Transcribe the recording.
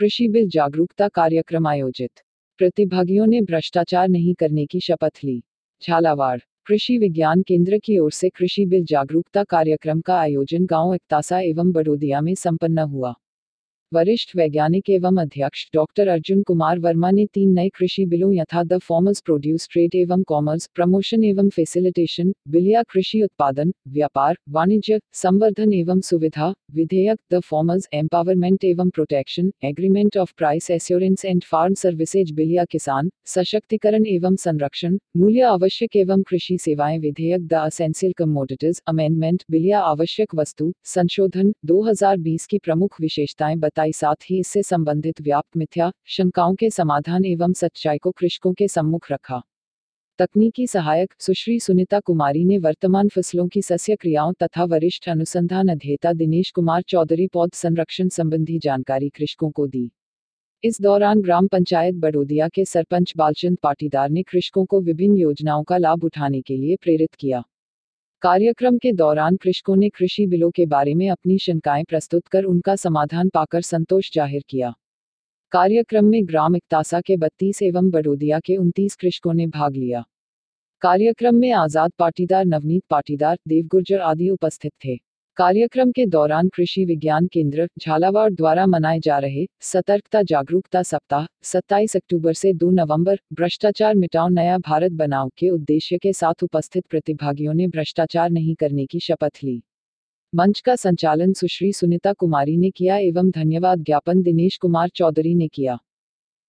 कृषि बिल जागरूकता कार्यक्रम आयोजित। प्रतिभागियों ने भ्रष्टाचार नहीं करने की शपथ ली। झालावाड़, कृषि विज्ञान केंद्र की ओर से कृषि बिल जागरूकता कार्यक्रम का आयोजन गाँव एकतासा एवं बड़ोदिया में संपन्न हुआ। वरिष्ठ वैज्ञानिक एवं अध्यक्ष डॉक्टर अर्जुन कुमार वर्मा ने तीन नए कृषि बिलों यथा द फॉर्मर्स प्रोड्यूस ट्रेड एवं कॉमर्स, प्रमोशन एवं फैसिलिटेशन, बिलिया कृषि उत्पादन, व्यापार, वाणिज्य, संवर्धन एवं सुविधा, विधेयक, द फॉर्मर्स एम्पावरमेंट एवं protection, agreement of price assurance and farm services, बिलिया किसान, सशक्तिकरण एवं संरक्षण, मूल्य आवश्यक एवं कृषि सेवाएँ, विधेयक, द असेंशियल कमोडिटीज, अमेंडमेंट, बिलिया आवश्यक वस्तु, संशोधन 2020 की प्रमुख विशेषताएँ बताई साथ ही इससे संबंधित व्याप्त मिथ्या, शंकाओं के समाधान एवं सच्चाई को कृषकों के सम्मुख रखा। तकनीकी सहायक सुश्री सुनीता कुमारी ने वर्तमान फ़सलों की सस्य क्रियाओं तथा वरिष्ठ अनुसंधान अध्येता दिनेश कुमार चौधरी पौध संरक्षण संबंधी जानकारी कृषकों को दी। इस दौरान ग्राम पंचायत बड़ोदिया के सरपंच बालचंद पाटीदार ने कृषकों को विभिन्न योजनाओं का लाभ उठाने के लिए प्रेरित किया। कार्यक्रम के दौरान कृषकों ने कृषि बिलों के बारे में अपनी शंकाएँ प्रस्तुत कर उनका समाधान पाकर संतोष ज़ाहिर किया। कार्यक्रम में ग्राम इकतासा के 32 एवं बड़ोदिया के 29 कृषकों ने भाग लिया। कार्यक्रम में आज़ाद पाटीदार नवनीत पाटीदार, देवगुर्जर आदि उपस्थित थे। कार्यक्रम के दौरान कृषि विज्ञान केंद्र झालावाड़ द्वारा मनाए जा रहे सतर्कता जागरूकता सप्ताह 27 अक्टूबर से 2 नवंबर, भ्रष्टाचार मिटाओ नया भारत बनाओ के उद्देश्य के साथ उपस्थित प्रतिभागियों ने भ्रष्टाचार नहीं करने की शपथ ली। मंच का संचालन सुश्री सुनीता कुमारी ने किया एवं धन्यवाद ज्ञापन दिनेश कुमार चौधरी ने किया।